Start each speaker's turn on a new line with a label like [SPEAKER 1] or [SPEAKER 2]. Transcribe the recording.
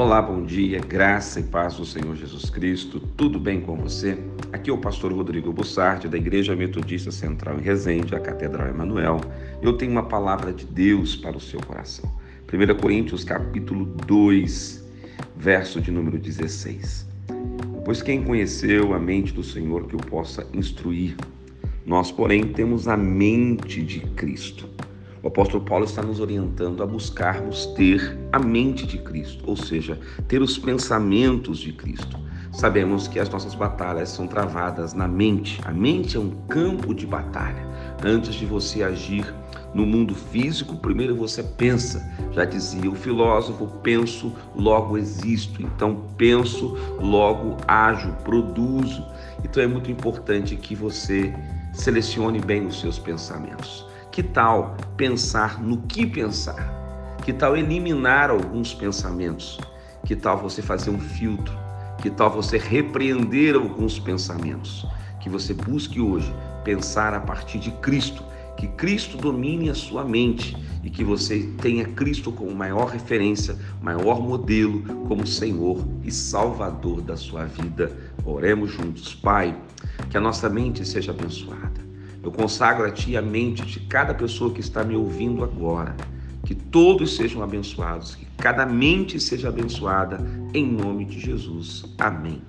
[SPEAKER 1] Olá, bom dia, graça e paz do Senhor Jesus Cristo, tudo bem com você? Aqui é o pastor Rodrigo Bussardi, da Igreja Metodista Central em Resende, a Catedral Emanuel. Eu tenho uma palavra de Deus para o seu coração. 1 Coríntios capítulo 2, verso de número 16. Pois quem conheceu a mente do Senhor que o possa instruir? Nós, porém, temos a mente de Cristo. O apóstolo Paulo está nos orientando a buscarmos ter a mente de Cristo, ou seja, ter os pensamentos de Cristo. Sabemos que as nossas batalhas são travadas na mente. A mente é um campo de batalha. Antes de você agir no mundo físico, primeiro você pensa. Já dizia o filósofo: penso, logo existo. Então, penso, logo ajo, produzo. Então, é muito importante que você selecione bem os seus pensamentos. Que tal pensar no que pensar? Que tal eliminar alguns pensamentos? Que tal você fazer um filtro? Que tal você repreender alguns pensamentos? Que você busque hoje pensar a partir de Cristo, que Cristo domine a sua mente e que você tenha Cristo como maior referência, maior modelo, como Senhor e Salvador da sua vida. Oremos juntos, Pai, que a nossa mente seja abençoada eu consagro a Ti a mente de cada pessoa que está me ouvindo agora. Que todos sejam abençoados, que cada mente seja abençoada, em nome de Jesus. Amém.